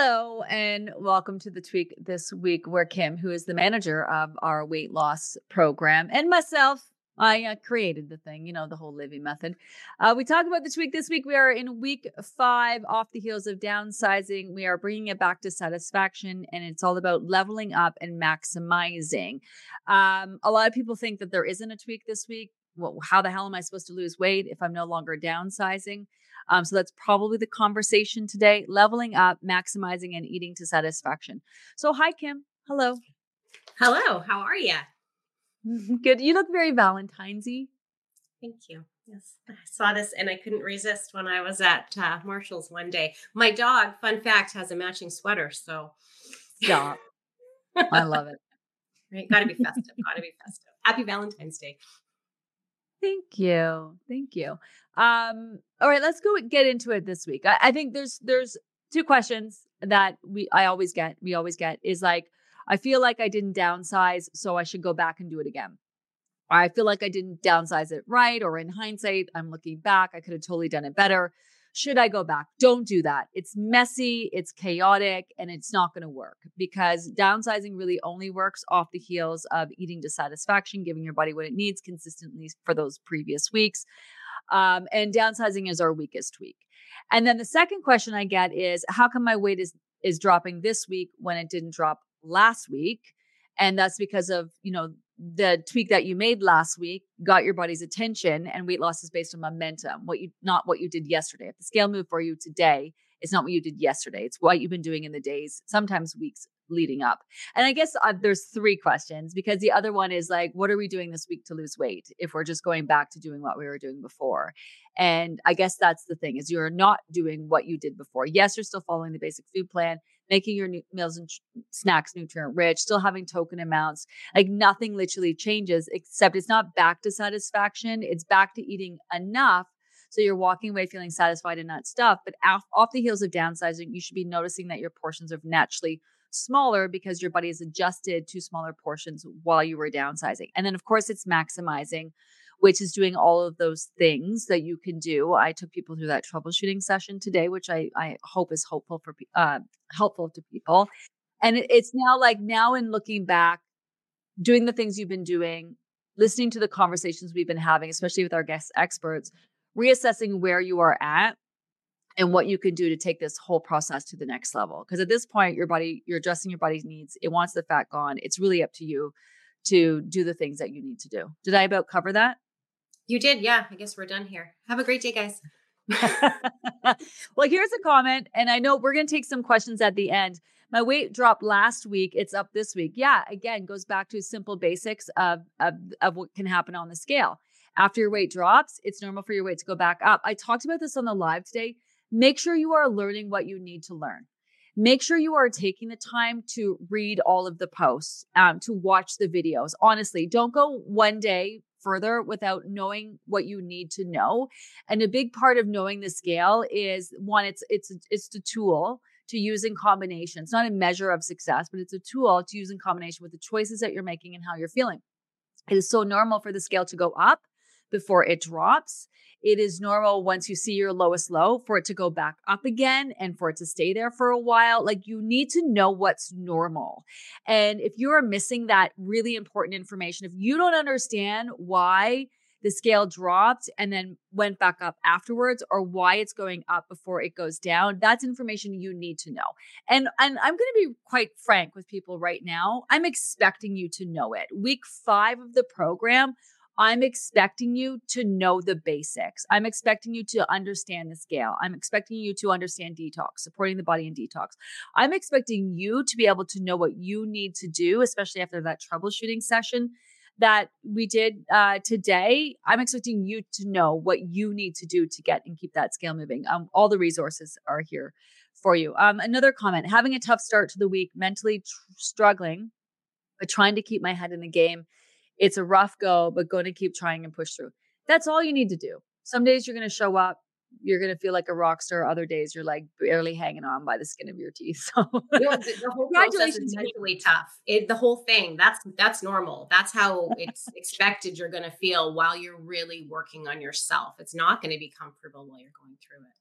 Hello, and welcome to the Tweak this week, where Kim, who is the manager of our weight loss program, and myself, I uh, created the thing, you know, the whole Livy method. Uh, we talk about the tweak this week. We are in week five, off the heels of downsizing. We are bringing it back to satisfaction, and it's all about leveling up and maximizing. Um, a lot of people think that there isn't a tweak this week. Well, how the hell am I supposed to lose weight if I'm no longer downsizing? Um, so that's probably the conversation today leveling up, maximizing, and eating to satisfaction. So, hi, Kim. Hello. Hello. How are you? Good. You look very Valentine's y. Thank you. Yes. I saw this and I couldn't resist when I was at uh, Marshall's one day. My dog, fun fact, has a matching sweater. So, stop. I love it. Right. Got to be festive. Got to be festive. Happy Valentine's Day. Thank you. Thank you. Um, all right, let's go get into it this week. I, I think there's there's two questions that we I always get, we always get is like, I feel like I didn't downsize, so I should go back and do it again. Or I feel like I didn't downsize it right, or in hindsight, I'm looking back, I could have totally done it better. Should I go back? Don't do that. It's messy, it's chaotic, and it's not going to work because downsizing really only works off the heels of eating dissatisfaction, giving your body what it needs consistently for those previous weeks. Um, and downsizing is our weakest week. And then the second question I get is how come my weight is is dropping this week when it didn't drop last week? And that's because of, you know, the tweak that you made last week got your body's attention and weight loss is based on momentum what you not what you did yesterday. If the scale moved for you today it's not what you did yesterday it's what you've been doing in the days sometimes weeks leading up. And i guess uh, there's three questions because the other one is like what are we doing this week to lose weight if we're just going back to doing what we were doing before? And i guess that's the thing is you're not doing what you did before. Yes you're still following the basic food plan making your meals and snacks nutrient rich, still having token amounts. Like nothing literally changes except it's not back to satisfaction. It's back to eating enough. So you're walking away feeling satisfied and that stuff. But off, off the heels of downsizing, you should be noticing that your portions are naturally smaller because your body is adjusted to smaller portions while you were downsizing. And then, of course, it's maximizing which is doing all of those things that you can do. I took people through that troubleshooting session today, which I, I hope is hopeful for uh, helpful to people. And it, it's now like now in looking back, doing the things you've been doing, listening to the conversations we've been having, especially with our guest experts, reassessing where you are at and what you can do to take this whole process to the next level. Because at this point, your body, you're addressing your body's needs. It wants the fat gone. It's really up to you to do the things that you need to do. Did I about cover that? You did. Yeah. I guess we're done here. Have a great day, guys. well, here's a comment, and I know we're going to take some questions at the end. My weight dropped last week. It's up this week. Yeah, again, goes back to simple basics of, of, of what can happen on the scale. After your weight drops, it's normal for your weight to go back up. I talked about this on the live today. Make sure you are learning what you need to learn. Make sure you are taking the time to read all of the posts, um, to watch the videos. Honestly, don't go one day further without knowing what you need to know. And a big part of knowing the scale is one, it's it's it's the tool to use in combination. It's not a measure of success, but it's a tool to use in combination with the choices that you're making and how you're feeling. It is so normal for the scale to go up before it drops it is normal once you see your lowest low for it to go back up again and for it to stay there for a while. Like you need to know what's normal. And if you are missing that really important information, if you don't understand why the scale dropped and then went back up afterwards or why it's going up before it goes down that's information you need to know and and i'm going to be quite frank with people right now i'm expecting you to know it week 5 of the program I'm expecting you to know the basics. I'm expecting you to understand the scale. I'm expecting you to understand detox, supporting the body in detox. I'm expecting you to be able to know what you need to do, especially after that troubleshooting session that we did uh, today. I'm expecting you to know what you need to do to get and keep that scale moving. Um, all the resources are here for you. Um, another comment having a tough start to the week, mentally tr- struggling, but trying to keep my head in the game it's a rough go, but going to keep trying and push through. That's all you need to do. Some days you're going to show up, you're going to feel like a rock star. Other days you're like barely hanging on by the skin of your teeth. So you know, the, the, whole process is mentally tough. It, the whole thing that's that's normal. That's how it's expected you're going to feel while you're really working on yourself. It's not going to be comfortable while you're going through it.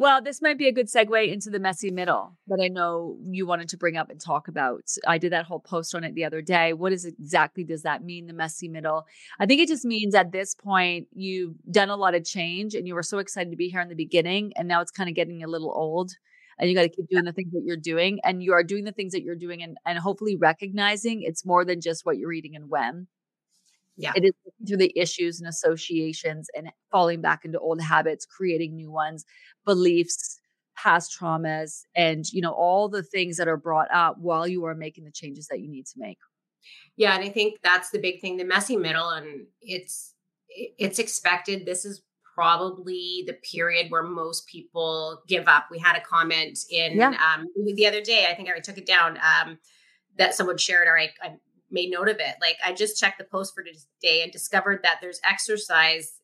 Well, this might be a good segue into the messy middle that I know you wanted to bring up and talk about. I did that whole post on it the other day. What is exactly does that mean, the messy middle? I think it just means at this point you've done a lot of change and you were so excited to be here in the beginning, and now it's kind of getting a little old. And you got to keep doing the things that you're doing, and you are doing the things that you're doing, and, and hopefully recognizing it's more than just what you're eating and when yeah. It is through the issues and associations and falling back into old habits, creating new ones, beliefs, past traumas, and you know, all the things that are brought up while you are making the changes that you need to make. Yeah, and I think that's the big thing, the messy middle. And it's it's expected. This is probably the period where most people give up. We had a comment in yeah. um, the other day. I think I took it down. Um, that someone shared, or I, I made note of it. Like I just checked the post for today and discovered that there's exercise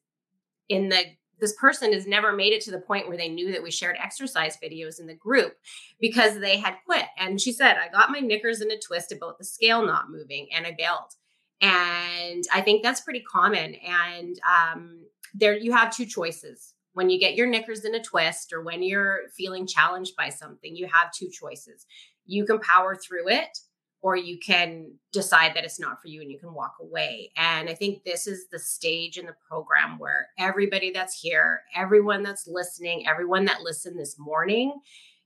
in the this person has never made it to the point where they knew that we shared exercise videos in the group because they had quit. And she said, I got my knickers in a twist about the scale not moving and I bailed. And I think that's pretty common. And um, there you have two choices. When you get your knickers in a twist or when you're feeling challenged by something, you have two choices. You can power through it or you can decide that it's not for you and you can walk away. And I think this is the stage in the program where everybody that's here, everyone that's listening, everyone that listened this morning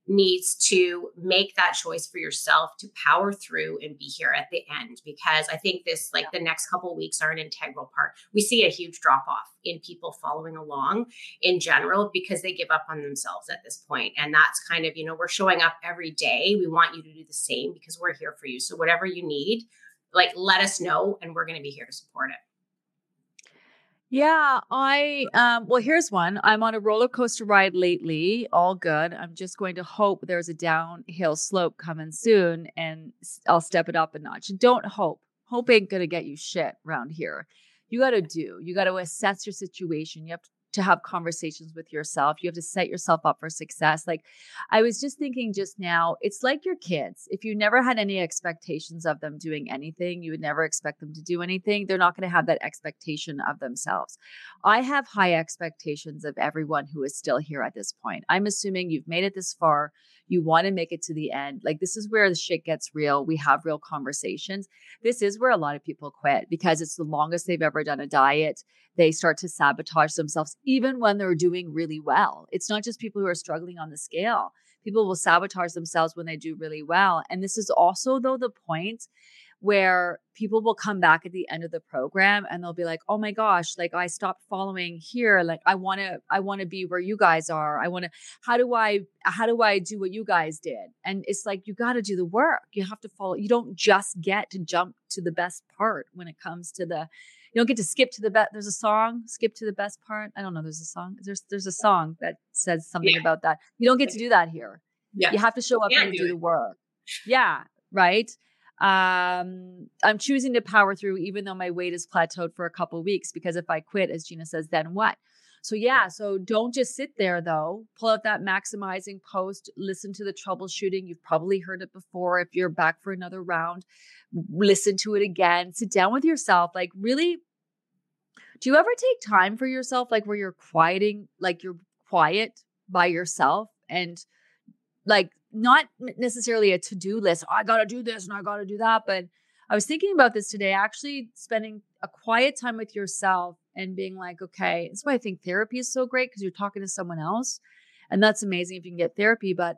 needs to make that choice for yourself to power through and be here at the end because i think this like the next couple weeks are an integral part. We see a huge drop off in people following along in general because they give up on themselves at this point. And that's kind of you know we're showing up every day. We want you to do the same because we're here for you. So whatever you need like let us know and we're going to be here to support it yeah, I um well here's one. I'm on a roller coaster ride lately. All good. I'm just going to hope there's a downhill slope coming soon and I'll step it up a notch. Don't hope. Hope ain't going to get you shit around here. You got to do. You got to assess your situation. You have to to have conversations with yourself. You have to set yourself up for success. Like I was just thinking just now, it's like your kids. If you never had any expectations of them doing anything, you would never expect them to do anything. They're not going to have that expectation of themselves. I have high expectations of everyone who is still here at this point. I'm assuming you've made it this far. You want to make it to the end. Like this is where the shit gets real. We have real conversations. This is where a lot of people quit because it's the longest they've ever done a diet. They start to sabotage themselves even when they're doing really well. It's not just people who are struggling on the scale. People will sabotage themselves when they do really well. And this is also, though, the point where people will come back at the end of the program and they'll be like oh my gosh like i stopped following here like i want to i want to be where you guys are. I want to how do i how do i do what you guys did? And it's like you got to do the work. You have to follow you don't just get to jump to the best part when it comes to the you don't get to skip to the best there's a song skip to the best part? I don't know there's a song there's there's a song that says something yeah. about that. You don't get to do that here. Yeah you have to show up and do, do the work. Yeah right um, I'm choosing to power through even though my weight is plateaued for a couple weeks because if I quit, as Gina says, then what? So yeah, so don't just sit there though. Pull out that maximizing post, listen to the troubleshooting. You've probably heard it before. If you're back for another round, listen to it again. Sit down with yourself. Like really do you ever take time for yourself like where you're quieting, like you're quiet by yourself and like not necessarily a to-do list. Oh, I got to do this and I got to do that, but I was thinking about this today, actually spending a quiet time with yourself and being like, okay, that's why I think therapy is so great because you're talking to someone else. And that's amazing if you can get therapy. But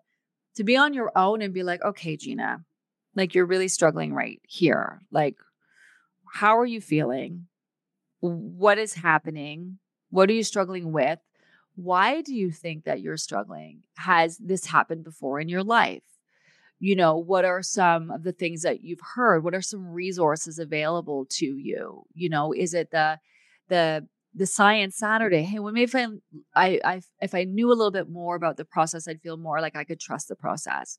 to be on your own and be like, okay, Gina, like you're really struggling right here. Like, how are you feeling? what is happening? What are you struggling with? Why do you think that you're struggling? Has this happened before in your life? You know, what are some of the things that you've heard? What are some resources available to you? You know, is it the the the science Saturday? Hey, well, maybe if I, I, I if I knew a little bit more about the process, I'd feel more like I could trust the process.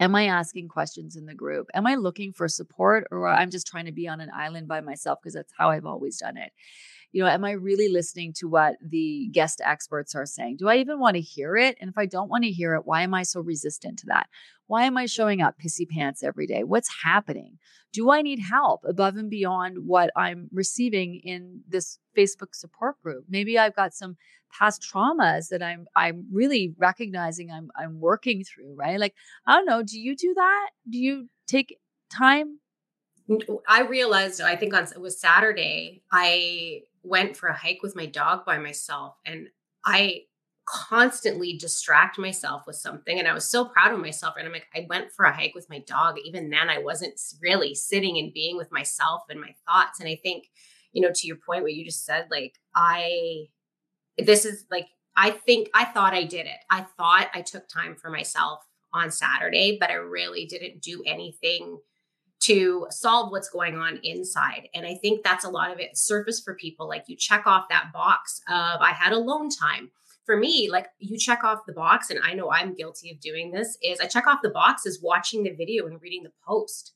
Am I asking questions in the group? Am I looking for support or I'm just trying to be on an island by myself because that's how I've always done it? You know, am I really listening to what the guest experts are saying? Do I even want to hear it? And if I don't want to hear it, why am I so resistant to that? Why am I showing up pissy pants every day? What's happening? Do I need help above and beyond what I'm receiving in this Facebook support group? Maybe I've got some past traumas that I'm I'm really recognizing I'm I'm working through, right? Like, I don't know, do you do that? Do you take time? I realized I think on it was Saturday, I went for a hike with my dog by myself and I constantly distract myself with something and I was so proud of myself and I'm like I went for a hike with my dog even then I wasn't really sitting and being with myself and my thoughts and I think you know to your point what you just said like I this is like I think I thought I did it. I thought I took time for myself on Saturday, but I really didn't do anything to solve what's going on inside. And I think that's a lot of it surface for people. Like you check off that box of I had alone time. For me, like you check off the box, and I know I'm guilty of doing this, is I check off the boxes watching the video and reading the post.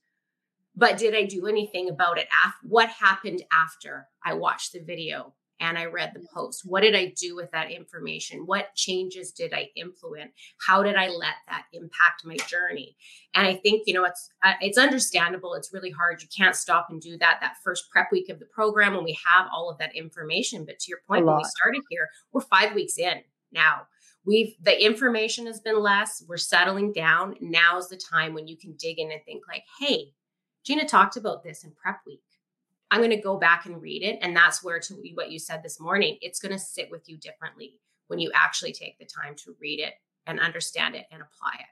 But did I do anything about it? After, what happened after I watched the video? And I read the post. What did I do with that information? What changes did I implement? How did I let that impact my journey? And I think you know it's uh, it's understandable. It's really hard. You can't stop and do that that first prep week of the program when we have all of that information. But to your point, when we started here, we're five weeks in now. We've the information has been less. We're settling down. Now's the time when you can dig in and think like, hey, Gina talked about this in prep week I'm going to go back and read it. And that's where, to what you said this morning, it's going to sit with you differently when you actually take the time to read it and understand it and apply it.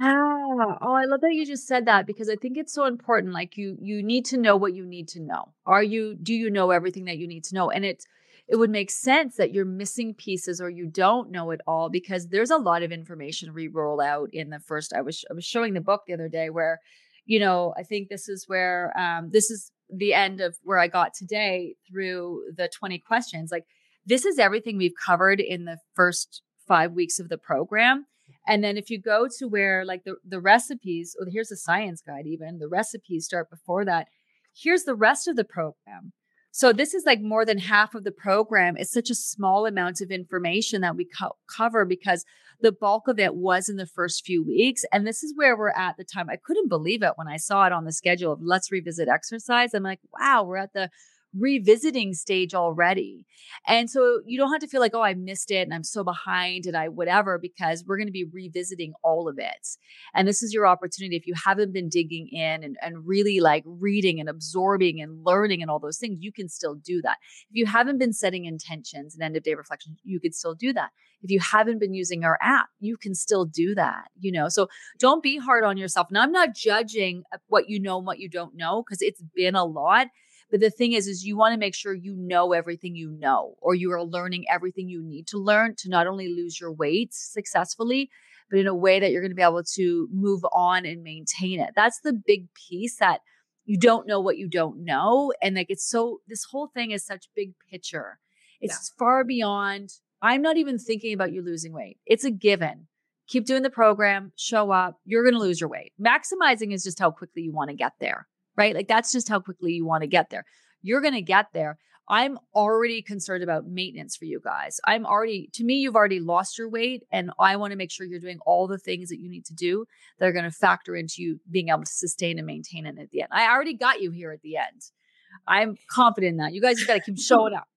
Ah, oh, I love that you just said that because I think it's so important. Like you, you need to know what you need to know. Are you? Do you know everything that you need to know? And it's, it would make sense that you're missing pieces or you don't know it all because there's a lot of information we roll out in the first. I was, I was showing the book the other day where, you know, I think this is where, um, this is the end of where I got today through the 20 questions. Like, this is everything we've covered in the first five weeks of the program. And then if you go to where like the, the recipes, or here's the science guide, even the recipes start before that. Here's the rest of the program. So this is like more than half of the program. It's such a small amount of information that we co- cover because the bulk of it was in the first few weeks. And this is where we're at the time. I couldn't believe it when I saw it on the schedule of let's revisit exercise. I'm like, wow, we're at the revisiting stage already. And so you don't have to feel like, oh, I missed it and I'm so behind and I whatever, because we're going to be revisiting all of it. And this is your opportunity. If you haven't been digging in and, and really like reading and absorbing and learning and all those things, you can still do that. If you haven't been setting intentions and end of day reflections, you could still do that. If you haven't been using our app, you can still do that, you know? So don't be hard on yourself. And I'm not judging uh, what you know and what you don't know because it's been a lot but the thing is, is you want to make sure you know everything you know, or you are learning everything you need to learn to not only lose your weight successfully, but in a way that you're going to be able to move on and maintain it. That's the big piece that you don't know what you don't know. And like it's so, this whole thing is such big picture. It's yeah. far beyond, I'm not even thinking about you losing weight. It's a given. Keep doing the program, show up, you're going to lose your weight. Maximizing is just how quickly you want to get there right? Like that's just how quickly you want to get there. You're going to get there. I'm already concerned about maintenance for you guys. I'm already, to me, you've already lost your weight, and I want to make sure you're doing all the things that you need to do that are going to factor into you being able to sustain and maintain it at the end. I already got you here at the end. I'm confident in that. You guys just got to keep showing up.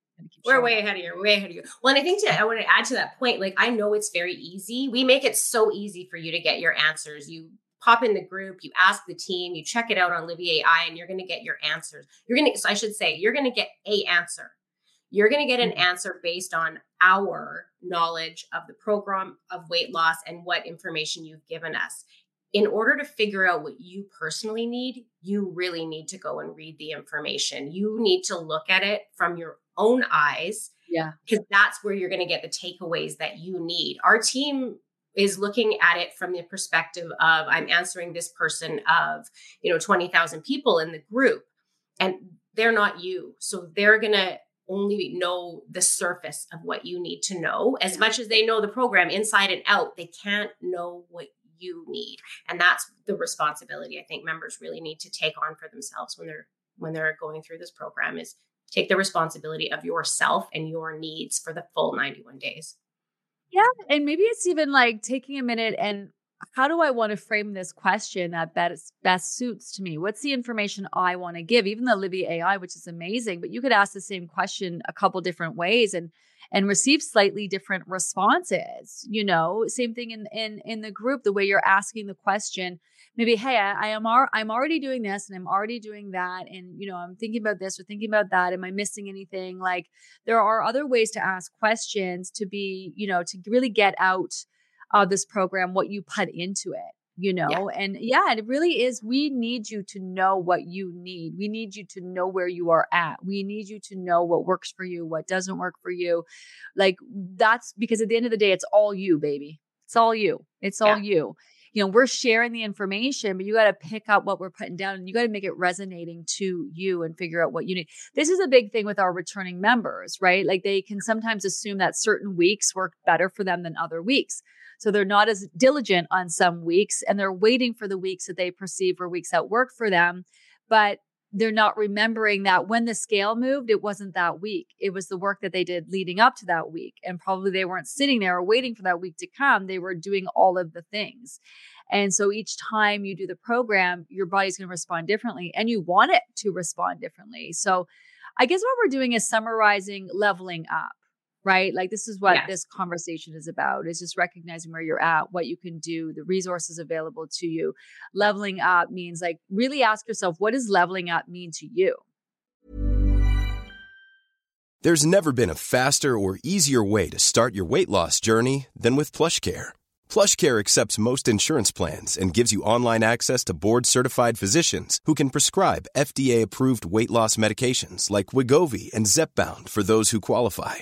We're way ahead of you. We're way ahead of you. Well, and I think to, I want to add to that point. Like I know it's very easy. We make it so easy for you to get your answers. You pop in the group, you ask the team, you check it out on Livy AI, and you're going to get your answers. You're going to, so I should say, you're going to get a answer. You're going to get an mm-hmm. answer based on our knowledge of the program of weight loss and what information you've given us. in order to figure out what you personally need, you really need to go and read the information. You need to look at it from your own eyes. Yeah. Because that's where you're going to get the takeaways that you need. Our team is looking at it from the perspective of I'm answering this person of, you know, 20,000 people in the group and they're not you. So they're going to only know the surface of what you need to know as much as they know the program inside and out. They can't know what you need. And that's the responsibility I think members really need to take on for themselves when they're when they're going through this program is take the responsibility of yourself and your needs for the full 91 days. Yeah. And maybe it's even like taking a minute and how do I want to frame this question that best, best suits to me? What's the information I want to give? Even the Livy AI, which is amazing, but you could ask the same question a couple different ways and and receive slightly different responses. You know, same thing in in in the group. The way you're asking the question, maybe, hey, I, I am ar- I'm already doing this and I'm already doing that, and you know, I'm thinking about this or thinking about that. Am I missing anything? Like, there are other ways to ask questions to be, you know, to really get out uh, this program, what you put into it, you know? Yeah. And yeah, it really is. We need you to know what you need. We need you to know where you are at. We need you to know what works for you, what doesn't work for you. Like that's because at the end of the day, it's all you, baby. It's all you. It's all yeah. you you know, we're sharing the information, but you got to pick up what we're putting down and you got to make it resonating to you and figure out what you need. This is a big thing with our returning members, right? Like they can sometimes assume that certain weeks work better for them than other weeks. So they're not as diligent on some weeks and they're waiting for the weeks that they perceive are weeks that work for them. But they're not remembering that when the scale moved, it wasn't that week. It was the work that they did leading up to that week. And probably they weren't sitting there waiting for that week to come. They were doing all of the things. And so each time you do the program, your body's going to respond differently and you want it to respond differently. So I guess what we're doing is summarizing leveling up right? Like this is what yes. this conversation is about is just recognizing where you're at, what you can do, the resources available to you. Leveling up means like really ask yourself, what does leveling up mean to you? There's never been a faster or easier way to start your weight loss journey than with PlushCare. PlushCare accepts most insurance plans and gives you online access to board-certified physicians who can prescribe FDA-approved weight loss medications like Wegovy and Zepbound for those who qualify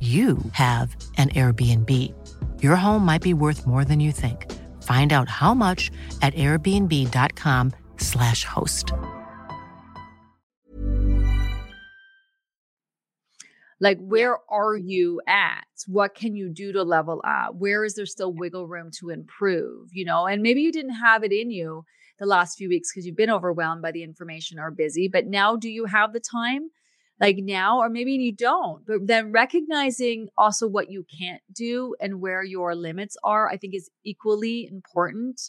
you have an Airbnb. Your home might be worth more than you think. Find out how much at airbnb.com/slash host. Like, where are you at? What can you do to level up? Where is there still wiggle room to improve? You know, and maybe you didn't have it in you the last few weeks because you've been overwhelmed by the information or busy, but now do you have the time? Like now, or maybe you don't. But then recognizing also what you can't do and where your limits are, I think is equally important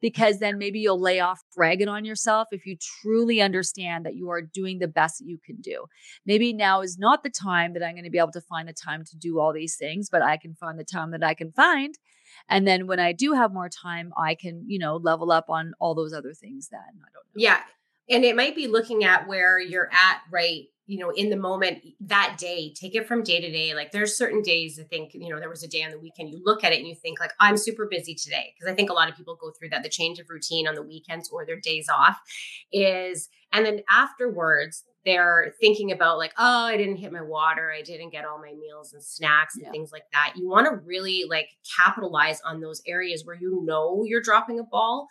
because then maybe you'll lay off ragging on yourself if you truly understand that you are doing the best that you can do. Maybe now is not the time that I'm going to be able to find the time to do all these things, but I can find the time that I can find. And then when I do have more time, I can, you know, level up on all those other things then. I don't know. Yeah. And it might be looking at where you're at right you know in the moment that day take it from day to day like there's certain days i think you know there was a day on the weekend you look at it and you think like i'm super busy today because i think a lot of people go through that the change of routine on the weekends or their days off is and then afterwards they're thinking about like oh i didn't hit my water i didn't get all my meals and snacks and yeah. things like that you want to really like capitalize on those areas where you know you're dropping a ball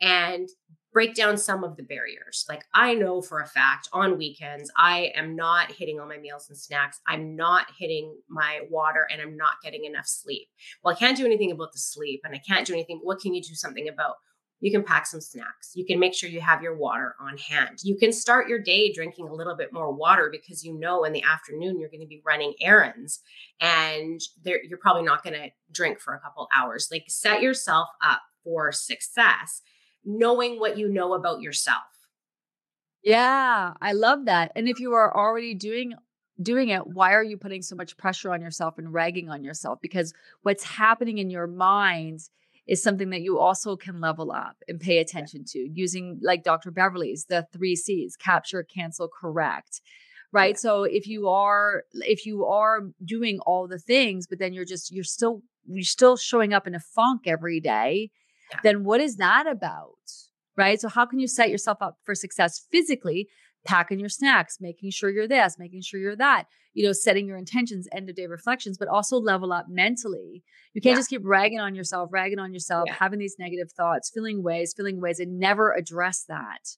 and break down some of the barriers. Like I know for a fact on weekends, I am not hitting all my meals and snacks. I'm not hitting my water and I'm not getting enough sleep. Well, I can't do anything about the sleep and I can't do anything. What can you do something about? you can pack some snacks. You can make sure you have your water on hand. You can start your day drinking a little bit more water because you know in the afternoon you're going to be running errands and you're probably not going to drink for a couple hours. Like set yourself up for success, knowing what you know about yourself. Yeah, I love that. And if you are already doing doing it, why are you putting so much pressure on yourself and ragging on yourself? Because what's happening in your mind is something that you also can level up and pay attention to using like Dr. Beverly's the 3 Cs, capture, cancel, correct. Right? Yeah. So if you are if you are doing all the things but then you're just you're still you're still showing up in a funk every day, yeah. then what is that about? Right? So how can you set yourself up for success physically packing your snacks, making sure you're this, making sure you're that, you know, setting your intentions, end of day reflections, but also level up mentally. You can't yeah. just keep ragging on yourself, ragging on yourself, yeah. having these negative thoughts, feeling ways, feeling ways, and never address that.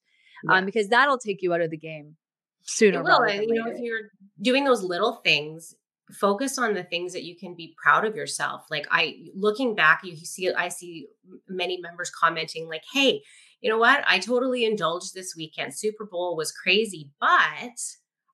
Um, because that'll take you out of the game sooner. It will. And, you know, if you're doing those little things, focus on the things that you can be proud of yourself. Like I looking back, you see I see many members commenting like, "Hey, you know what? I totally indulged this weekend. Super Bowl was crazy, but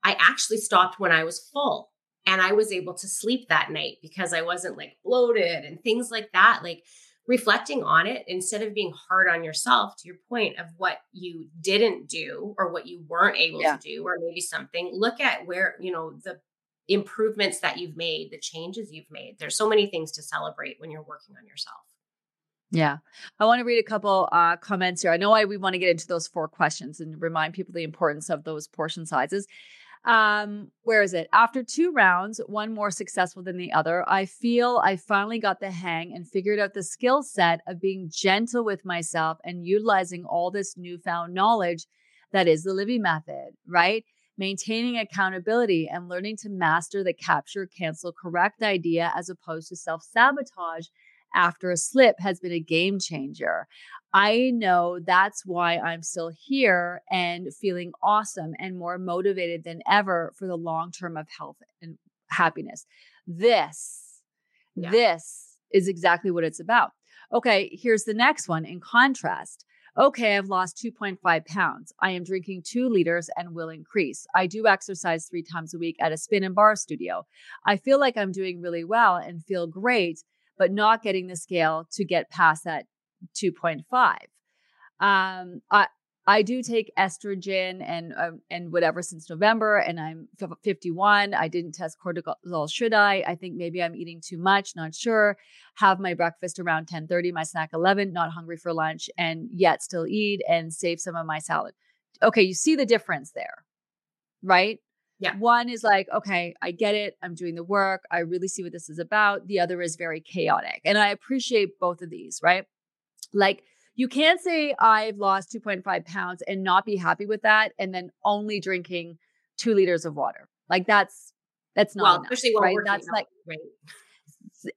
I actually stopped when I was full and I was able to sleep that night because I wasn't like bloated and things like that. Like reflecting on it instead of being hard on yourself to your point of what you didn't do or what you weren't able yeah. to do or maybe something look at where you know the improvements that you've made the changes you've made there's so many things to celebrate when you're working on yourself yeah. I want to read a couple uh, comments here. I know I, we want to get into those four questions and remind people the importance of those portion sizes. Um, where is it? After two rounds, one more successful than the other, I feel I finally got the hang and figured out the skill set of being gentle with myself and utilizing all this newfound knowledge that is the Livy method, right? Maintaining accountability and learning to master the capture, cancel, correct idea as opposed to self sabotage after a slip has been a game changer. I know that's why I'm still here and feeling awesome and more motivated than ever for the long term of health and happiness. This, yeah. this is exactly what it's about. Okay, here's the next one. In contrast, okay, I've lost 2.5 pounds. I am drinking two liters and will increase. I do exercise three times a week at a spin and bar studio. I feel like I'm doing really well and feel great but not getting the scale to get past that 2.5. Um, I, I do take estrogen and uh, and whatever since November, and I'm 51. I didn't test cortisol. Should I? I think maybe I'm eating too much. Not sure. Have my breakfast around 10:30, my snack 11. Not hungry for lunch, and yet still eat and save some of my salad. Okay, you see the difference there, right? Yeah. One is like, okay, I get it. I'm doing the work. I really see what this is about. The other is very chaotic. And I appreciate both of these, right? Like, you can't say I've lost 2.5 pounds and not be happy with that and then only drinking two liters of water. Like, that's, that's not, well, enough, especially when right? That's like, right.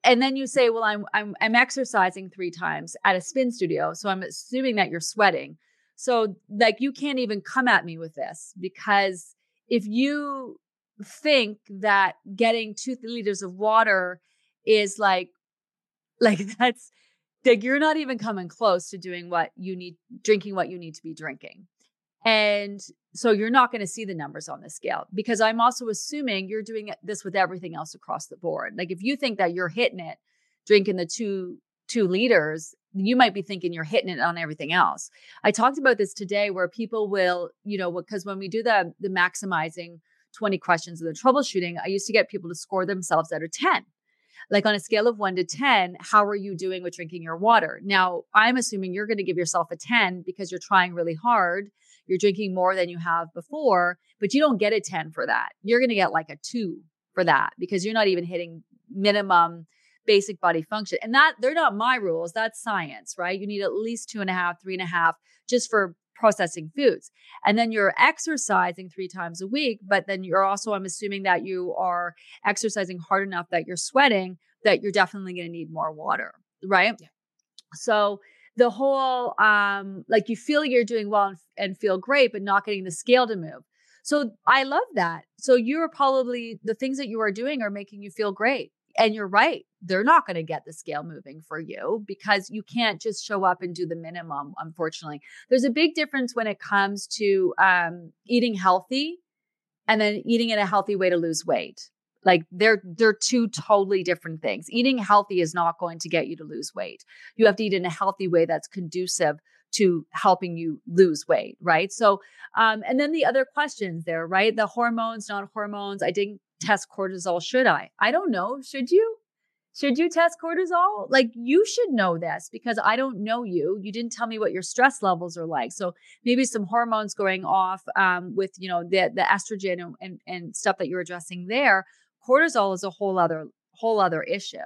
And then you say, well, I'm, I'm, I'm exercising three times at a spin studio. So I'm assuming that you're sweating. So, like, you can't even come at me with this because if you think that getting two liters of water is like like that's like you're not even coming close to doing what you need drinking what you need to be drinking and so you're not going to see the numbers on the scale because i'm also assuming you're doing this with everything else across the board like if you think that you're hitting it drinking the two two liters you might be thinking you're hitting it on everything else. I talked about this today where people will, you know, because when we do the the maximizing 20 questions of the troubleshooting, I used to get people to score themselves out of 10. Like on a scale of 1 to 10, how are you doing with drinking your water? Now, I'm assuming you're going to give yourself a 10 because you're trying really hard. You're drinking more than you have before, but you don't get a 10 for that. You're going to get like a 2 for that because you're not even hitting minimum basic body function. And that they're not my rules, that's science, right? You need at least two and a half, three and a half just for processing foods. And then you're exercising three times a week, but then you're also, I'm assuming that you are exercising hard enough that you're sweating, that you're definitely going to need more water, right? Yeah. So the whole, um, like you feel you're doing well and, and feel great, but not getting the scale to move. So I love that. So you're probably the things that you are doing are making you feel great and you're right they're not going to get the scale moving for you because you can't just show up and do the minimum unfortunately. There's a big difference when it comes to um, eating healthy and then eating in a healthy way to lose weight. Like they're they're two totally different things. Eating healthy is not going to get you to lose weight. You have to eat in a healthy way that's conducive to helping you lose weight right? So um and then the other questions there right? The hormones not hormones. I didn't test cortisol should i i don't know should you should you test cortisol? Like you should know this because I don't know you. You didn't tell me what your stress levels are like. So maybe some hormones going off um, with you know the the estrogen and, and, and stuff that you're addressing there. Cortisol is a whole other whole other issue.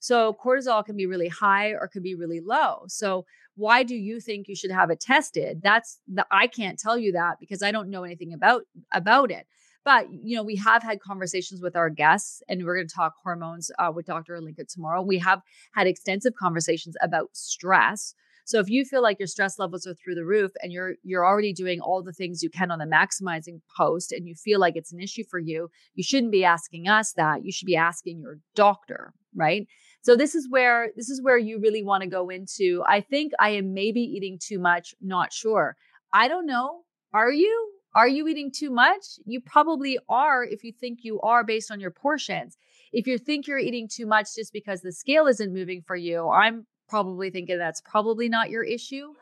So cortisol can be really high or can be really low. So why do you think you should have it tested? That's the I can't tell you that because I don't know anything about about it. But, you know, we have had conversations with our guests and we're going to talk hormones uh, with Dr. Alinka tomorrow. We have had extensive conversations about stress. So if you feel like your stress levels are through the roof and you're you're already doing all the things you can on the maximizing post and you feel like it's an issue for you, you shouldn't be asking us that. You should be asking your doctor, right? So this is where this is where you really want to go into I think I am maybe eating too much, not sure. I don't know. Are you? Are you eating too much? You probably are if you think you are based on your portions. If you think you're eating too much just because the scale isn't moving for you, I'm probably thinking that's probably not your issue.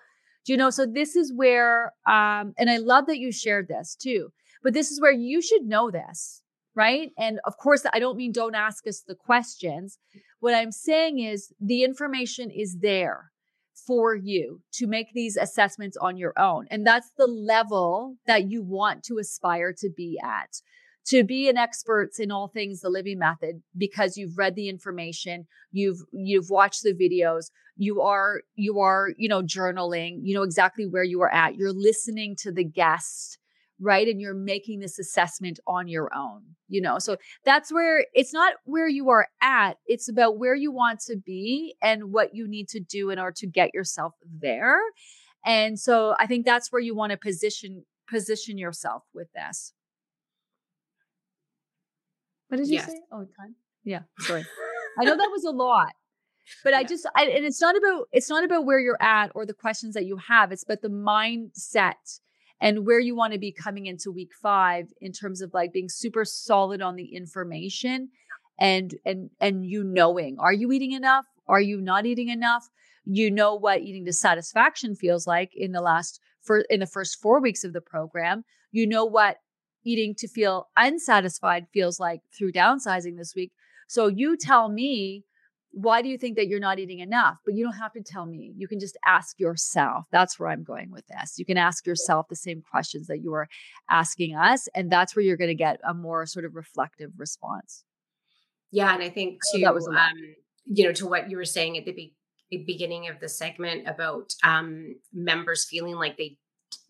Do you know? So this is where, um, and I love that you shared this too, but this is where you should know this, right? And of course, I don't mean don't ask us the questions. What I'm saying is the information is there for you to make these assessments on your own. And that's the level that you want to aspire to be at. To be an expert in all things the Livy method because you've read the information, you've you've watched the videos, you are you are, you know, journaling, you know exactly where you are at. You're listening to the guest right and you're making this assessment on your own you know so that's where it's not where you are at it's about where you want to be and what you need to do in order to get yourself there and so i think that's where you want to position position yourself with this what did you yes. say oh time yeah sorry i know that was a lot but yeah. i just I, and it's not about it's not about where you're at or the questions that you have it's about the mindset and where you want to be coming into week five in terms of like being super solid on the information and and and you knowing are you eating enough? Are you not eating enough? You know what eating to satisfaction feels like in the last for in the first four weeks of the program. You know what eating to feel unsatisfied feels like through downsizing this week. So you tell me why do you think that you're not eating enough? But you don't have to tell me. You can just ask yourself. That's where I'm going with this. You can ask yourself the same questions that you are asking us. And that's where you're going to get a more sort of reflective response. Yeah. And I think too, that was um, you know, to what you were saying at the be- beginning of the segment about um, members feeling like they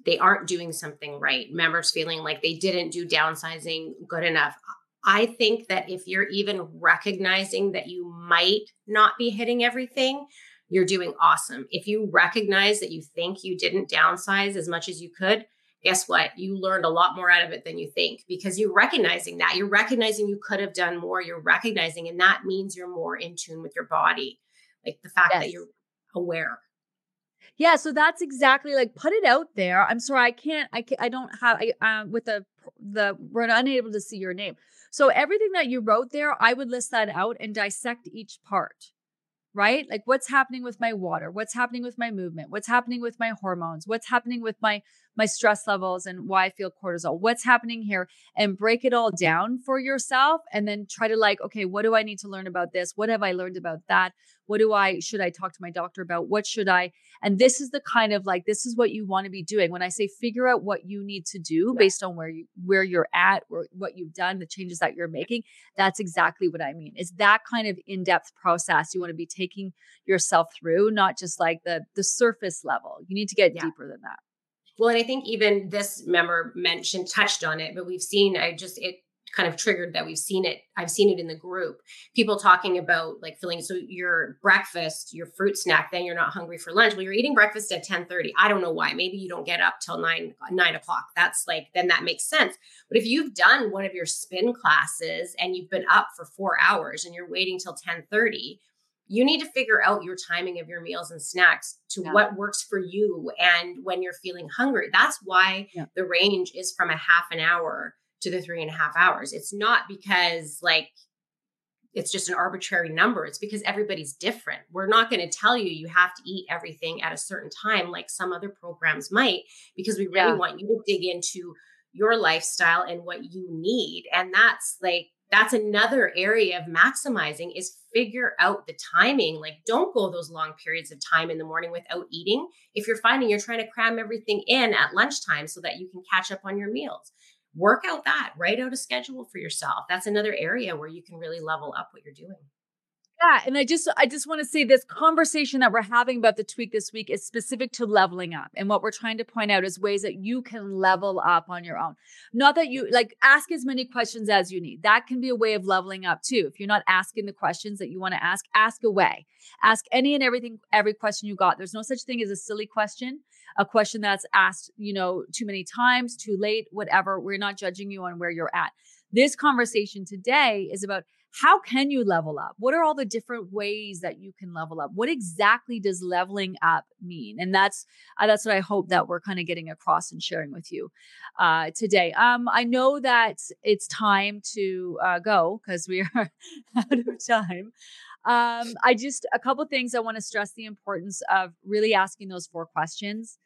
they aren't doing something right members feeling like they didn't do downsizing good enough I think that if you're even recognizing that you might not be hitting everything, you're doing awesome. If you recognize that you think you didn't downsize as much as you could, guess what? You learned a lot more out of it than you think because you're recognizing that. You're recognizing you could have done more. You're recognizing, and that means you're more in tune with your body. Like the fact yes. that you're aware. Yeah, so that's exactly like put it out there. I'm sorry, I can't. I can't, I don't have. I uh, with the the we're unable to see your name. So everything that you wrote there, I would list that out and dissect each part right? Like what's happening with my water? What's happening with my movement? What's happening with my hormones? What's happening with my my stress levels and why I feel cortisol? What's happening here? And break it all down for yourself and then try to like, okay, what do I need to learn about this? What have I learned about that? What do I should I talk to my doctor about? What should I? And this is the kind of like this is what you want to be doing. When I say figure out what you need to do based on where you where you're at or what you've done, the changes that you're making, that's exactly what I mean. It's that kind of in-depth process you want to be taking yourself through, not just like the the surface level. You need to get yeah. deeper than that. Well, and I think even this member mentioned touched on it, but we've seen I just it kind of triggered that we've seen it. I've seen it in the group. People talking about like feeling so your breakfast, your fruit snack, then you're not hungry for lunch. Well, you're eating breakfast at 10 30. I don't know why. Maybe you don't get up till nine, nine o'clock. That's like, then that makes sense. But if you've done one of your spin classes and you've been up for four hours and you're waiting till 10 30, you need to figure out your timing of your meals and snacks to yeah. what works for you and when you're feeling hungry. That's why yeah. the range is from a half an hour to the three and a half hours. It's not because like it's just an arbitrary number. It's because everybody's different. We're not going to tell you you have to eat everything at a certain time like some other programs might, because we really yeah. want you to dig into your lifestyle and what you need. And that's like, that's another area of maximizing is figure out the timing like don't go those long periods of time in the morning without eating if you're finding you're trying to cram everything in at lunchtime so that you can catch up on your meals work out that, write out a schedule for yourself. That's another area where you can really level up what you're doing. Yeah, and I just I just want to say this conversation that we're having about the tweak this week is specific to leveling up. And what we're trying to point out is ways that you can level up on your own. Not that you like ask as many questions as you need. That can be a way of leveling up too. If you're not asking the questions that you want to ask, ask away. Ask any and everything every question you got. There's no such thing as a silly question a question that's asked, you know, too many times, too late, whatever. We're not judging you on where you're at. This conversation today is about how can you level up? What are all the different ways that you can level up? What exactly does leveling up mean? And that's uh, that's what I hope that we're kind of getting across and sharing with you uh, today. Um, I know that it's time to uh, go because we are out of time. Um, I just a couple things I want to stress the importance of really asking those four questions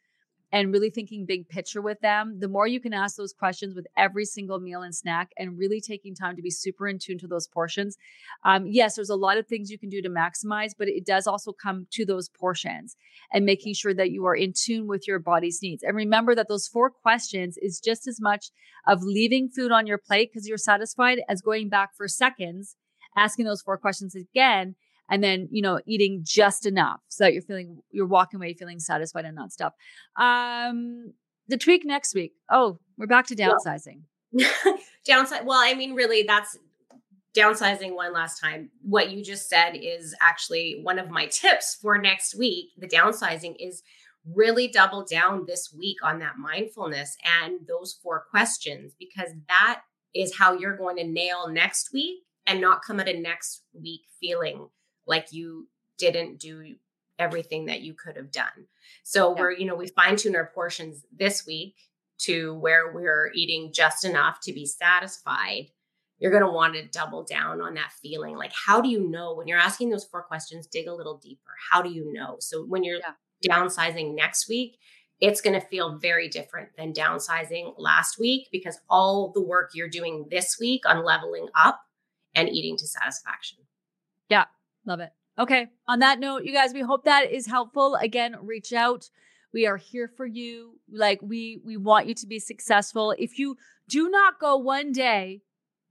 and really thinking big picture with them, the more you can ask those questions with every single meal and snack and really taking time to be super in tune to those portions. Um, yes, there's a lot of things you can do to maximize, but it does also come to those portions and making sure that you are in tune with your body's needs. And remember that those four questions is just as much of leaving food on your plate because you're satisfied as going back for seconds, asking those four questions again and then you know eating just enough so that you're feeling you're walking away feeling satisfied and not stuffed. Um the tweak next week. Oh we're back to downsizing. Well, downside well i mean really that's downsizing one last time. What you just said is actually one of my tips for next week. The downsizing is really double down this week on that mindfulness and those four questions because that is how you're going to nail next week and not come at a next week feeling like you didn't do everything that you could have done. So yeah. we're, you know, we fine tune our portions this week to where we're eating just enough to be satisfied. You're going to want to double down on that feeling. Like, how do you know when you're asking those four questions? Dig a little deeper. How do you know? So when you're yeah. downsizing next week, it's going to feel very different than downsizing last week because all the work you're doing this week on leveling up and eating to satisfaction. Yeah, Love it. Okay. On that note, you guys, we hope that is helpful. Again, reach out. We are here for you. Like we we want you to be successful. If you do not go one day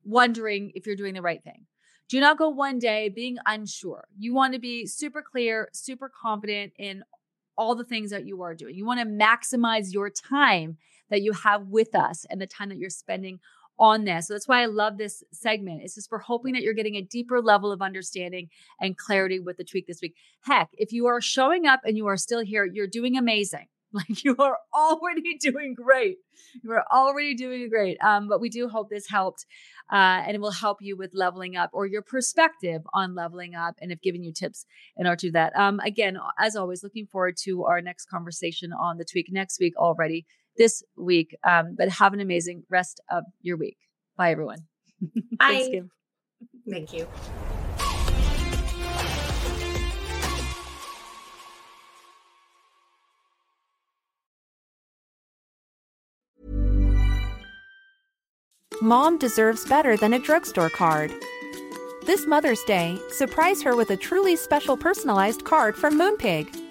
wondering if you're doing the right thing. Do not go one day being unsure. You want to be super clear, super confident in all the things that you are doing. You want to maximize your time that you have with us and the time that you're spending on this. So that's why I love this segment. It's just for hoping that you're getting a deeper level of understanding and clarity with the tweak this week. Heck, if you are showing up and you are still here, you're doing amazing. Like you are already doing great. You are already doing great. Um, but we do hope this helped uh, and it will help you with leveling up or your perspective on leveling up and have given you tips in order to do that. Um, again, as always, looking forward to our next conversation on the tweak next week already this week. Um, but have an amazing rest of your week. Bye, everyone. Bye. Thanks, Thank you. Mom deserves better than a drugstore card. This Mother's Day, surprise her with a truly special personalized card from Moonpig.